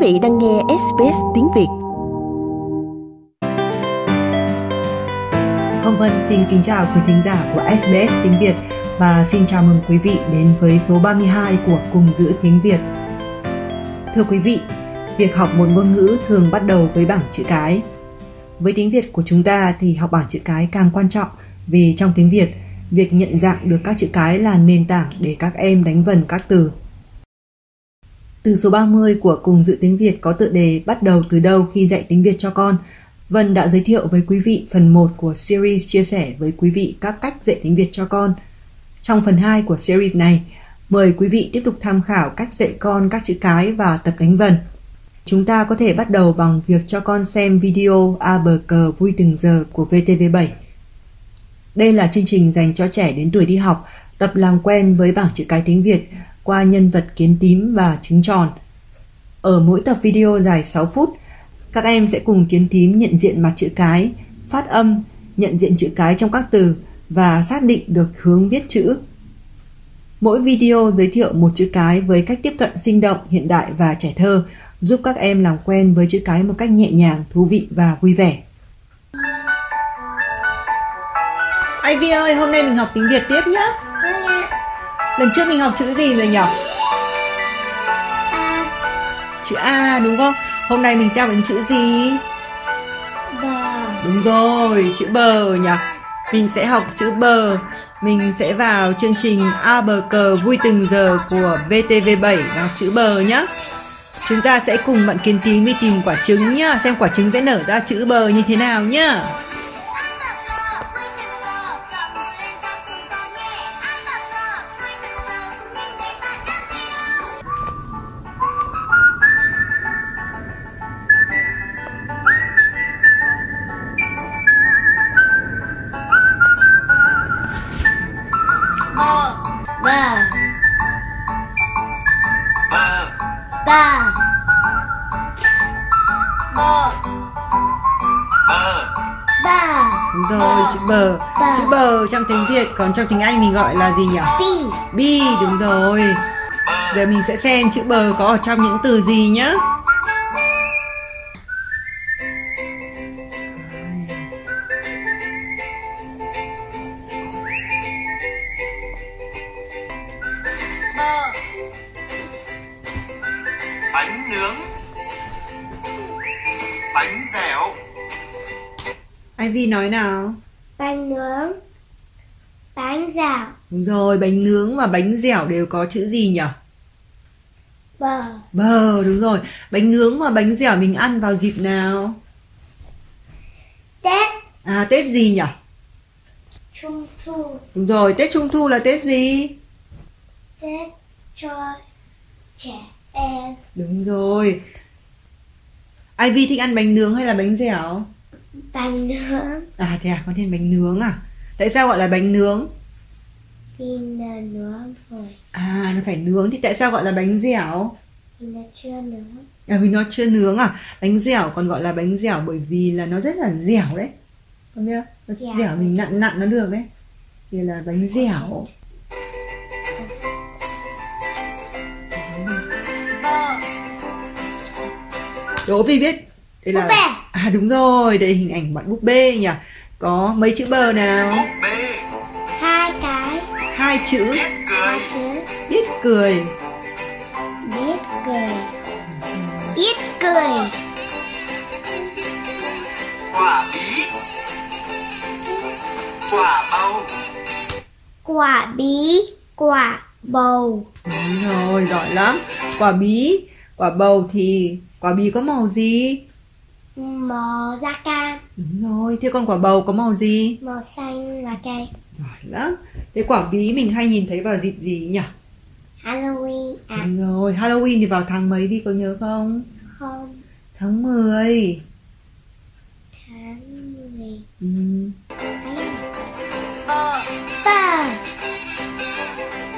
vị đang nghe SBS tiếng Việt. Hồng Vân xin kính chào quý thính giả của SBS tiếng Việt và xin chào mừng quý vị đến với số 32 của Cùng giữ tiếng Việt. Thưa quý vị, việc học một ngôn ngữ thường bắt đầu với bảng chữ cái. Với tiếng Việt của chúng ta thì học bảng chữ cái càng quan trọng vì trong tiếng Việt, việc nhận dạng được các chữ cái là nền tảng để các em đánh vần các từ. Từ số 30 của Cùng Dự Tiếng Việt có tựa đề Bắt đầu từ đâu khi dạy tiếng Việt cho con, Vân đã giới thiệu với quý vị phần 1 của series chia sẻ với quý vị các cách dạy tiếng Việt cho con. Trong phần 2 của series này, mời quý vị tiếp tục tham khảo cách dạy con các chữ cái và tập đánh vần. Chúng ta có thể bắt đầu bằng việc cho con xem video A bờ cờ vui từng giờ của VTV7. Đây là chương trình dành cho trẻ đến tuổi đi học, tập làm quen với bảng chữ cái tiếng Việt qua nhân vật kiến tím và trứng tròn. Ở mỗi tập video dài 6 phút, các em sẽ cùng kiến tím nhận diện mặt chữ cái, phát âm, nhận diện chữ cái trong các từ và xác định được hướng viết chữ. Mỗi video giới thiệu một chữ cái với cách tiếp cận sinh động, hiện đại và trẻ thơ, giúp các em làm quen với chữ cái một cách nhẹ nhàng, thú vị và vui vẻ. Ivy ơi, hôm nay mình học tiếng Việt tiếp nhé. Lần trước mình học chữ gì rồi nhỉ? Chữ A đúng không? Hôm nay mình sẽ học đến chữ gì? bờ Đúng rồi, chữ bờ nhỉ? Mình sẽ học chữ bờ. Mình sẽ vào chương trình A bờ cờ vui từng giờ của VTV7 và học chữ bờ nhé. Chúng ta sẽ cùng bạn kiến tím đi tìm quả trứng nhá, xem quả trứng sẽ nở ra chữ bờ như thế nào nhá. Đúng rồi, chữ bờ. Bờ. Chữ bờ trong tiếng Việt, còn trong tiếng Anh mình gọi là gì nhỉ? bi Bi, đúng rồi. Giờ mình sẽ xem chữ bờ có ở trong những từ gì nhá. Nói nào. bánh nướng bánh dạo Đúng rồi, bánh nướng và bánh dẻo đều có chữ gì nhỉ? bờ Bờ, đúng rồi. Bánh nướng và bánh dẻo mình ăn vào dịp nào? tết À, Tết gì nhỉ? trung thu Đúng rồi, Tết Trung Thu là Tết gì? tết cho trẻ em Đúng rồi. Ivy thích ăn bánh nướng hay là bánh dẻo? Bánh nướng À thế à, con thích bánh nướng à? Tại sao gọi là bánh nướng? vì là nướng rồi À, nó phải nướng thì tại sao gọi là bánh dẻo? vì là chưa nướng À vì nó chưa nướng à? Bánh dẻo còn gọi là bánh dẻo bởi vì là nó rất là dẻo đấy. Con biết không? Nó Dẻo. dẻo mình nặn nặn nó được đấy. Thì là bánh dẻo. Đố Vi biết. Đây là Búp bê. À đúng rồi, đây hình ảnh bạn búp bê nhỉ. Có mấy chữ bờ nào? búp bê hai cái Hai chữ biết cười hai chữ biết cười. biết cười biết cười quả bí quả bầu quả bí quả bầu Đúng rồi, giỏi lắm. Quả bí, quả bầu thì quả bí có màu gì? Màu da cam. Đúng rồi, thế còn quả bầu có màu gì? màu xanh là cây Giỏi lắm. Thế quả bí mình hay nhìn thấy vào dịp gì nhỉ? Halloween à Đúng rồi, Halloween thì vào tháng mấy Vi có nhớ không? không. Tháng 10. tháng mười. Ừ. bờ bờ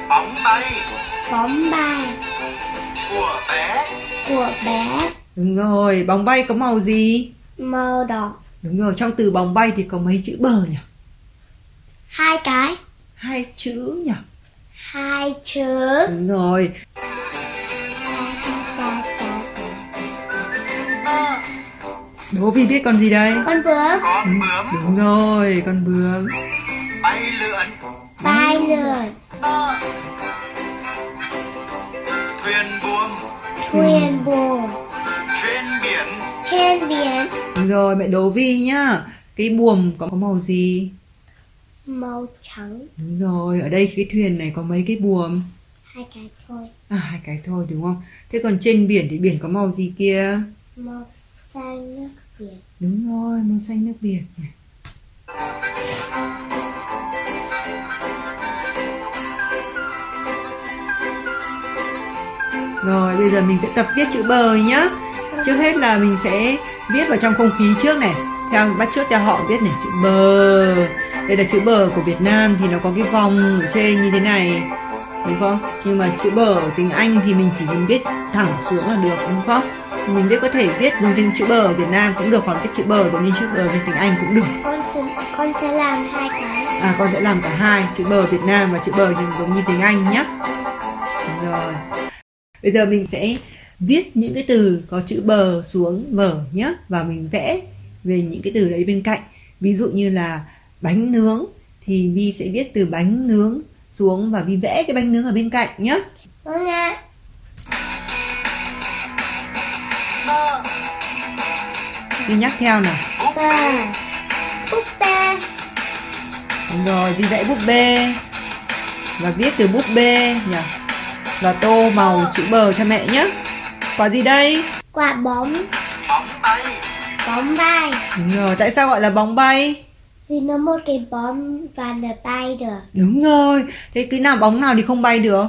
bóng bay. Bóng bay. Của bé. Của bé Đúng rồi, bóng bay có màu gì? màu đỏ Đúng rồi, trong từ bóng bay thì có mấy chữ bờ nhỉ? hai cái Hai chữ nhỉ? hai chữ Đúng rồi. Đố Vi biết con gì đây? Con bướm. Con bướm. Đúng rồi, con bướm. Bay lượn. Bay lượn. Thuyền buồm. Thuyền buồm. Biển. Rồi, mẹ đố Vi nhá. Cái buồm có có màu gì? Màu trắng. Đúng rồi, ở đây cái thuyền này có mấy cái buồm? Hai cái thôi. À, hai cái thôi đúng không? Thế còn trên biển thì biển có màu gì kia? Màu xanh nước biển. Đúng rồi, màu xanh nước biển này. Rồi, bây giờ mình sẽ tập viết chữ bờ nhá. Trước hết là mình sẽ viết vào trong không khí trước này. Theo bắt trước theo họ viết này, chữ bờ. Đây là chữ bờ của Việt Nam thì nó có cái vòng ở trên như thế này. Đúng không? Nhưng mà chữ bờ ở tiếng Anh thì mình chỉ cần viết thẳng xuống là được đúng không? Mình biết có thể viết dùng tiếng chữ bờ ở Việt Nam cũng được, còn cái chữ bờ giống như chữ bờ bên tiếng Anh cũng được. Con sẽ, con sẽ làm hai cái. À con sẽ làm cả hai, chữ bờ Việt Nam và chữ bờ giống như tiếng Anh nhé. Rồi. Bây giờ mình sẽ viết những cái từ có chữ bờ xuống vở nhé và mình vẽ về những cái từ đấy bên cạnh. Ví dụ như là bánh nướng thì Vi sẽ viết từ bánh nướng xuống và Vi vẽ cái bánh nướng ở bên cạnh nhé. Vâng ạ. Vi nhắc theo nào. Bờ. Búp bê. Đúng rồi, Vi vẽ búp bê và viết từ búp bê nhỉ. Và tô màu chữ bờ cho mẹ nhé. Có gì đây? Quả bóng. Bóng bay. Bóng bay. Đúng rồi, tại sao gọi là bóng bay? Vì nó một cái bóng và nó bay được. Đúng rồi, thế cái nào bóng nào thì không bay được?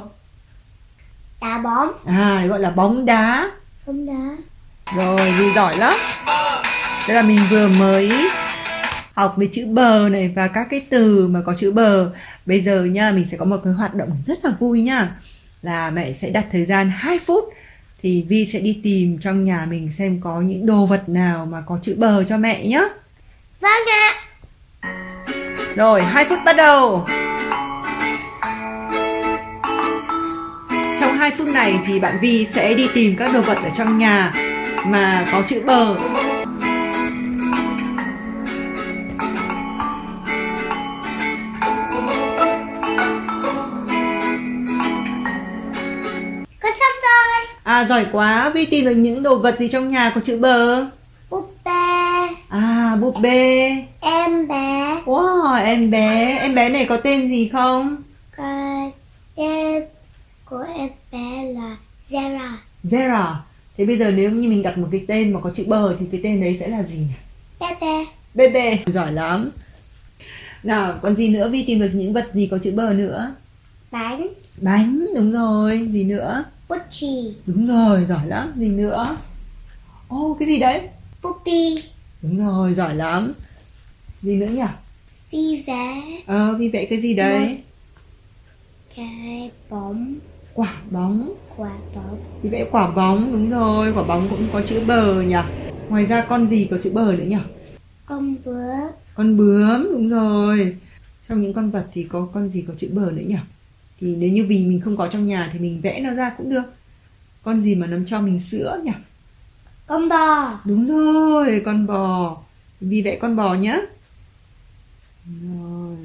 Đá bóng. À, gọi là bóng đá. Không đá. Rồi, Vi giỏi lắm. Đây là mình vừa mới học về chữ bờ này và các cái từ mà có chữ bờ. Bây giờ nha, mình sẽ có một cái hoạt động rất là vui nha. Là mẹ sẽ đặt thời gian 2 phút thì Vi sẽ đi tìm trong nhà mình xem có những đồ vật nào mà có chữ bờ cho mẹ nhé. Vâng ạ. Rồi, 2 phút bắt đầu. Trong 2 phút này thì bạn Vi sẽ đi tìm các đồ vật ở trong nhà mà có chữ bờ. À giỏi quá, Vi tìm được những đồ vật gì trong nhà có chữ bờ. Búp bê. À, búp bê. Em bé. Wow, em bé, em bé này có tên gì không? Cái tên của em bé là Zara. Zara. Thế bây giờ nếu như mình đặt một cái tên mà có chữ bờ thì cái tên đấy sẽ là gì nhỉ? Pepe. Bebe. Giỏi lắm. Nào, còn gì nữa? Vi tìm được những vật gì có chữ bờ nữa? Bánh. Bánh, đúng rồi. Gì nữa? Bút chì. Đúng rồi, giỏi lắm. Gì nữa? Ô, cái gì đấy? Puppy. Đúng rồi, giỏi lắm. Gì nữa nhỉ? Vi vẽ. Ờ, Vi vẽ cái gì đấy? Cái bóng. Quả bóng. Quả bóng. Vi vẽ quả bóng, đúng rồi. Quả bóng cũng có chữ bờ nhỉ? Ngoài ra con gì có chữ bờ nữa nhỉ? Con bướm. Con bướm, đúng rồi. Trong những con vật thì có con gì có chữ bờ nữa nhỉ? Thì nếu như vì mình không có trong nhà thì mình vẽ nó ra cũng được. Con gì mà nó cho mình sữa nhỉ? Con bò. Đúng rồi, con bò. Vi vẽ con bò nhé. Rồi.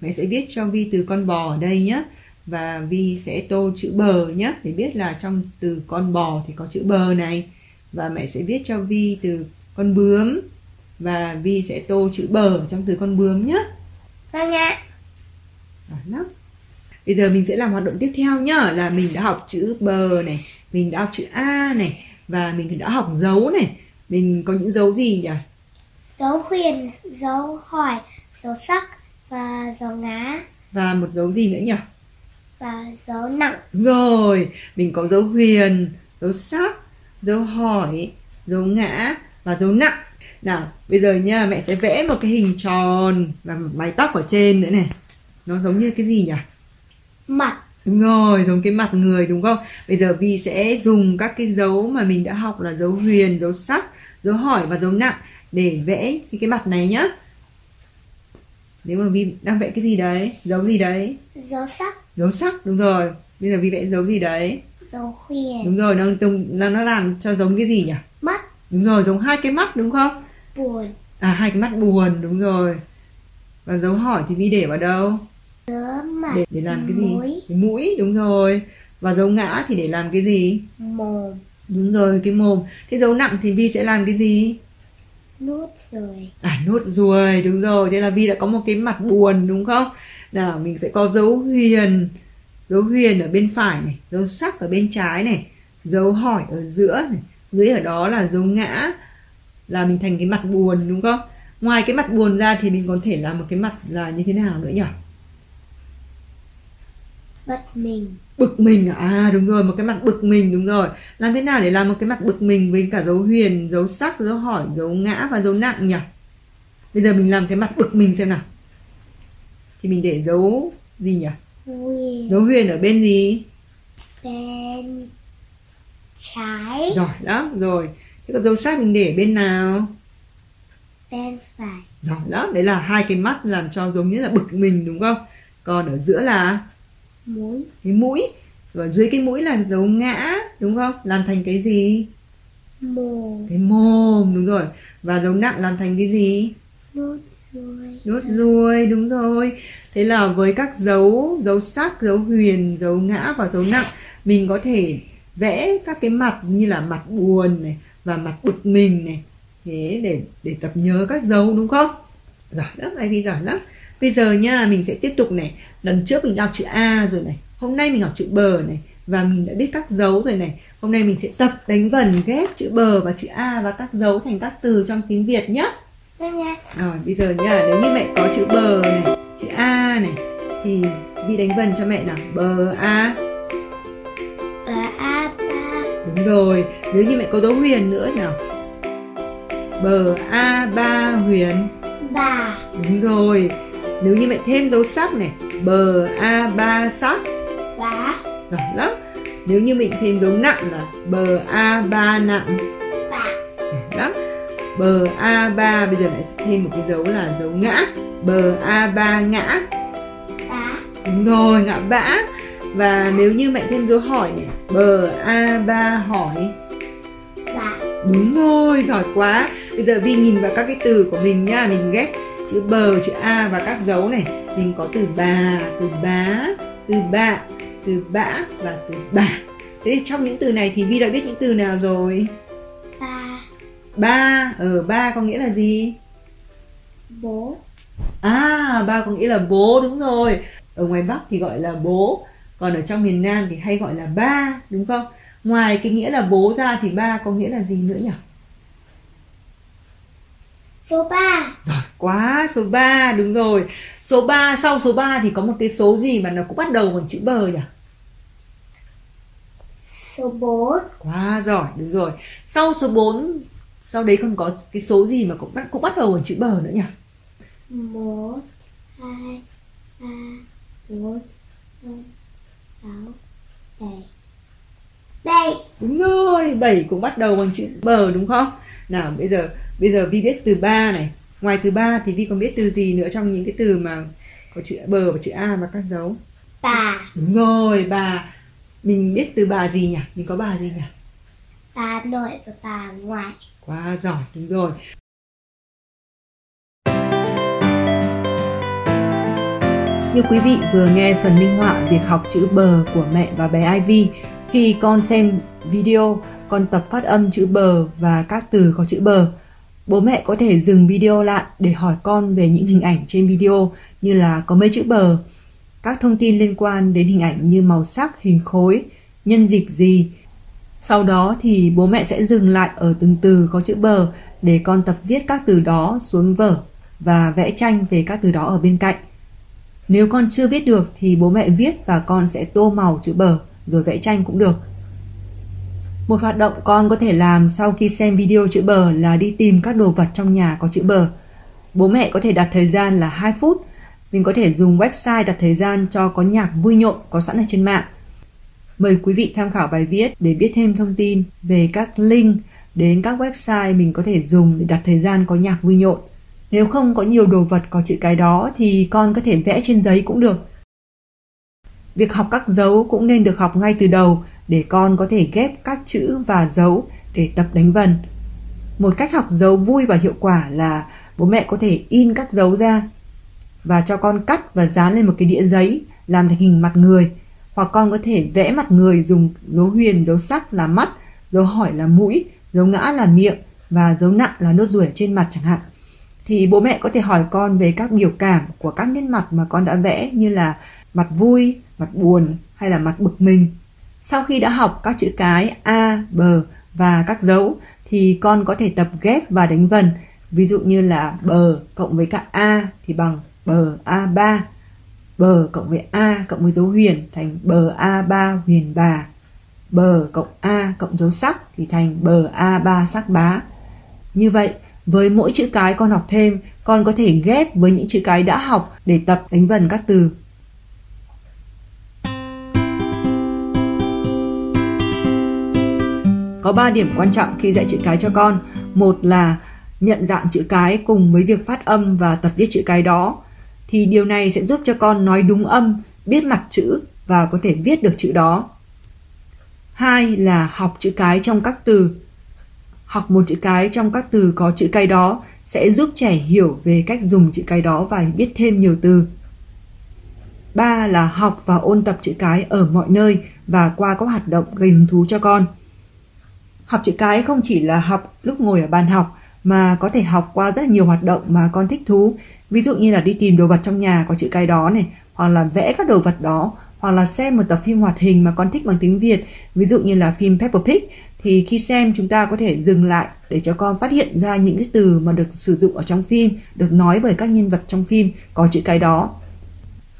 Mẹ sẽ viết cho Vi từ con bò ở đây nhé. Và Vi sẽ tô chữ bờ nhé. Để biết là trong từ con bò thì có chữ bờ này. Và mẹ sẽ viết cho Vi từ con bướm. Và Vi sẽ tô chữ bờ trong từ con bướm nhé. Vâng ạ. Giỏi lắm. Bây giờ mình sẽ làm hoạt động tiếp theo nhá Là mình đã học chữ bờ này Mình đã học chữ A này Và mình đã học dấu này Mình có những dấu gì nhỉ? Dấu khuyên, dấu hỏi, dấu sắc và dấu ngá Và một dấu gì nữa nhỉ? và dấu nặng. Đúng rồi, mình có dấu huyền, dấu sắc, dấu hỏi, dấu ngã và dấu nặng. Nào, bây giờ nha, mẹ sẽ vẽ một cái hình tròn và mái tóc ở trên nữa này. Nó giống như cái gì nhỉ? Mặt. Đúng rồi, giống cái mặt người đúng không? Bây giờ Vi sẽ dùng các cái dấu mà mình đã học là dấu huyền, dấu sắc, dấu hỏi và dấu nặng để vẽ cái, cái mặt này nhá. Nếu mà Vi đang vẽ cái gì đấy? Dấu gì đấy? Dấu sắc. Dấu sắc, đúng rồi. Bây giờ Vi vẽ dấu gì đấy? Dấu khuyên. Đúng rồi, nó, nó, nó làm cho giống cái gì nhỉ? Mắt. đúng rồi giống hai cái mắt đúng không buồn à hai cái mắt buồn đúng rồi và dấu hỏi thì vi để vào đâu để để làm cái gì? mũi. Cái mũi đúng rồi. Và dấu ngã thì để làm cái gì? Mồm. Đúng rồi cái mồm. Thế dấu nặng thì vi sẽ làm cái gì? Nút rồi. À nốt ruồi đúng rồi. Thế là vi đã có một cái mặt buồn đúng không? Nào mình sẽ có dấu huyền. Dấu huyền ở bên phải này dấu sắc ở bên trái này dấu hỏi ở giữa này. Dưới ở đó là dấu ngã là mình thành cái mặt buồn đúng không? Ngoài cái mặt buồn ra thì mình còn thể làm một cái mặt là như thế nào nữa nhỉ bất mình bực mình à? à đúng rồi một cái mặt bực mình đúng rồi. Làm thế nào để làm một cái mặt bực mình với cả dấu huyền dấu sắc dấu hỏi dấu ngã và dấu nặng nhỉ? Bây giờ mình làm cái mặt bực mình xem nào. Thì mình để dấu gì nhỉ? Huyền. Dấu huyền ở bên gì? Bên trái. Giỏi lắm rồi. Thế còn dấu sắc mình để bên nào? Bên phải. Giỏi lắm đấy là hai cái mắt làm cho giống như là bực mình đúng không? Còn ở giữa là mũi. Cái mũi? Và dưới cái mũi là dấu ngã đúng không? Làm thành cái gì? Mồm. Cái mồm đúng rồi. Và dấu nặng làm thành cái gì? Nút ruồi. Nốt ruồi đúng rồi. Thế là với các dấu dấu sắc dấu huyền dấu ngã và dấu nặng mình có thể vẽ các cái mặt như là mặt buồn này và mặt bực mình này. Thế để để tập nhớ các dấu đúng không? Giỏi lắm Ivy giỏi lắm bây giờ nha mình sẽ tiếp tục này. Lần trước mình học chữ A rồi này. Hôm nay mình học chữ bờ này. Và mình đã biết các dấu rồi này. Hôm nay mình sẽ tập đánh vần ghép chữ bờ và chữ A và các dấu thành các từ trong tiếng Việt nhé rồi bây giờ nha nếu như mẹ có chữ bờ này chữ A này thì Vi đánh vần cho mẹ nào? Bờ A. Ở a ba đúng rồi. Nếu như mẹ có dấu huyền nữa nào? Bờ A ba huyền. Bà đúng rồi nếu như mẹ thêm dấu sắc này bờ A ba sắc bá giỏi lắm nếu như mình thêm dấu nặng là bờ A ba nặng. Giỏi lắm bờ A ba bây giờ lại thêm một cái dấu là dấu ngã. Bờ A ba ngã. Bá Đúng rồi, ngã bã. Và nếu như mẹ thêm dấu hỏi này, bờ a ba hỏi. bạ Đúng rồi, giỏi quá. Bây giờ Vi nhìn vào các cái từ của mình nhá, mình ghép chữ bờ, chữ a và các dấu này. Mình có từ bà, từ bá, từ bạ, từ bã và từ bà. Thế trong những từ này thì Vi đã biết những từ nào rồi? ba Ba, ở ba có nghĩa là gì? bố À, ba có nghĩa là bố đúng rồi. Ở ngoài Bắc thì gọi là bố, còn ở trong miền Nam thì hay gọi là ba, đúng không? Ngoài cái nghĩa là bố ra thì ba có nghĩa là gì nữa nhỉ? Số ba Giỏi quá, số 3 đúng rồi. Số 3 sau số 3 thì có một cái số gì mà nó cũng bắt đầu bằng chữ bờ nhỉ? số bốn Quá giỏi, đúng rồi. Sau số 4 sau đấy còn có cái số gì mà cũng bắt cũng bắt đầu bằng chữ bờ nữa nhỉ? một hai ba bốn năm sáu bảy bảy Đúng rồi, 7 cũng bắt đầu bằng chữ bờ đúng không? Nào bây giờ bây giờ Vi biết từ 3 này. Ngoài từ 3 thì Vi còn biết từ gì nữa trong những cái từ mà có chữ bờ và chữ A và các dấu? bà Đúng rồi, bà. Mình biết từ bà gì nhỉ? Mình có bà gì nhỉ? bà nội và bà ngoại Quá giỏi, đúng rồi. Như quý vị vừa nghe phần minh họa việc học chữ bờ của mẹ và bé Ivy. Khi con xem video, con tập phát âm chữ bờ và các từ có chữ bờ. Bố mẹ có thể dừng video lại để hỏi con về những hình ảnh trên video như là có mấy chữ bờ, các thông tin liên quan đến hình ảnh như màu sắc, hình khối, nhân dịch gì. Sau đó thì bố mẹ sẽ dừng lại ở từng từ có chữ bờ để con tập viết các từ đó xuống vở và vẽ tranh về các từ đó ở bên cạnh. Nếu con chưa viết được thì bố mẹ viết và con sẽ tô màu chữ bờ rồi vẽ tranh cũng được. Một hoạt động con có thể làm sau khi xem video chữ bờ là đi tìm các đồ vật trong nhà có chữ bờ. Bố mẹ có thể đặt thời gian là 2 phút. Mình có thể dùng website đặt thời gian cho có nhạc vui nhộn, có sẵn ở trên mạng. Mời quý vị tham khảo bài viết để biết thêm thông tin về các link đến các website mình có thể dùng để đặt thời gian có nhạc vui nhộn. Nếu không có nhiều đồ vật có chữ cái đó thì con có thể vẽ trên giấy cũng được. Việc học các dấu cũng nên được học ngay từ đầu để con có thể ghép các chữ và dấu để tập đánh vần. Một cách học dấu vui và hiệu quả là bố mẹ có thể in các dấu ra và cho con cắt và dán lên một cái đĩa giấy làm thành hình mặt người hoặc con có thể vẽ mặt người dùng dấu huyền, dấu sắc là mắt, dấu hỏi là mũi, dấu ngã là miệng và dấu nặng là nốt ruồi trên mặt chẳng hạn. Thì bố mẹ có thể hỏi con về các biểu cảm của các nét mặt mà con đã vẽ như là mặt vui, mặt buồn hay là mặt bực mình. Sau khi đã học các chữ cái A, B và các dấu thì con có thể tập ghép và đánh vần. Ví dụ như là bờ cộng với cả A thì bằng bờ A3 bờ cộng với A cộng với dấu huyền thành bờ A3 huyền bà. Bờ cộng A cộng dấu sắc thì thành bờ A3 sắc bá. Như vậy, với mỗi chữ cái con học thêm, con có thể ghép với những chữ cái đã học để tập đánh vần các từ. Có 3 điểm quan trọng khi dạy chữ cái cho con. Một là nhận dạng chữ cái cùng với việc phát âm và tập viết chữ cái đó thì điều này sẽ giúp cho con nói đúng âm, biết mặt chữ và có thể viết được chữ đó. Hai là học chữ cái trong các từ. Học một chữ cái trong các từ có chữ cái đó sẽ giúp trẻ hiểu về cách dùng chữ cái đó và biết thêm nhiều từ. Ba là học và ôn tập chữ cái ở mọi nơi và qua các hoạt động gây hứng thú cho con. Học chữ cái không chỉ là học lúc ngồi ở bàn học, mà có thể học qua rất nhiều hoạt động mà con thích thú. Ví dụ như là đi tìm đồ vật trong nhà có chữ cái đó này, hoặc là vẽ các đồ vật đó, hoặc là xem một tập phim hoạt hình mà con thích bằng tiếng Việt. Ví dụ như là phim Peppa Pig, thì khi xem chúng ta có thể dừng lại để cho con phát hiện ra những cái từ mà được sử dụng ở trong phim, được nói bởi các nhân vật trong phim có chữ cái đó.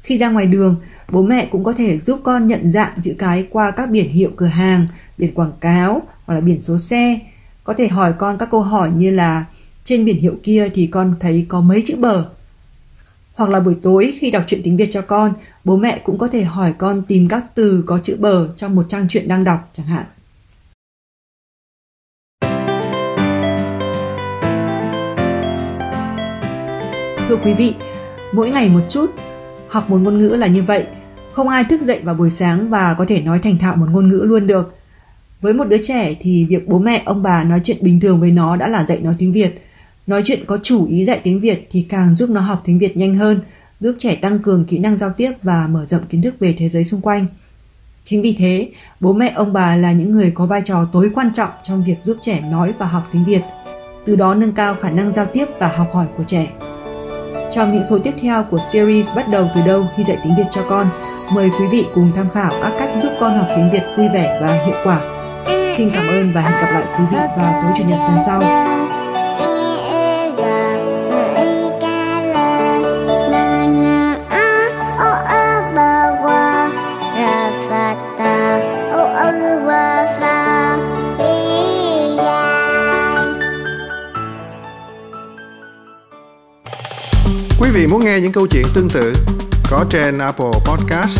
Khi ra ngoài đường, bố mẹ cũng có thể giúp con nhận dạng chữ cái qua các biển hiệu cửa hàng, biển quảng cáo hoặc là biển số xe có thể hỏi con các câu hỏi như là trên biển hiệu kia thì con thấy có mấy chữ bờ hoặc là buổi tối khi đọc truyện tiếng Việt cho con, bố mẹ cũng có thể hỏi con tìm các từ có chữ bờ trong một trang truyện đang đọc chẳng hạn. Thưa quý vị, mỗi ngày một chút, học một ngôn ngữ là như vậy. Không ai thức dậy vào buổi sáng và có thể nói thành thạo một ngôn ngữ luôn được. Với một đứa trẻ thì việc bố mẹ ông bà nói chuyện bình thường với nó đã là dạy nó tiếng Việt Nói chuyện có chủ ý dạy tiếng Việt thì càng giúp nó học tiếng Việt nhanh hơn, giúp trẻ tăng cường kỹ năng giao tiếp và mở rộng kiến thức về thế giới xung quanh. Chính vì thế, bố mẹ ông bà là những người có vai trò tối quan trọng trong việc giúp trẻ nói và học tiếng Việt, từ đó nâng cao khả năng giao tiếp và học hỏi của trẻ. Trong những số tiếp theo của series bắt đầu từ đâu khi dạy tiếng Việt cho con, mời quý vị cùng tham khảo các cách giúp con học tiếng Việt vui vẻ và hiệu quả. Xin cảm ơn và hẹn gặp lại quý vị vào tối chủ nhật tuần sau. Quý vị muốn nghe những câu chuyện tương tự có trên Apple Podcast,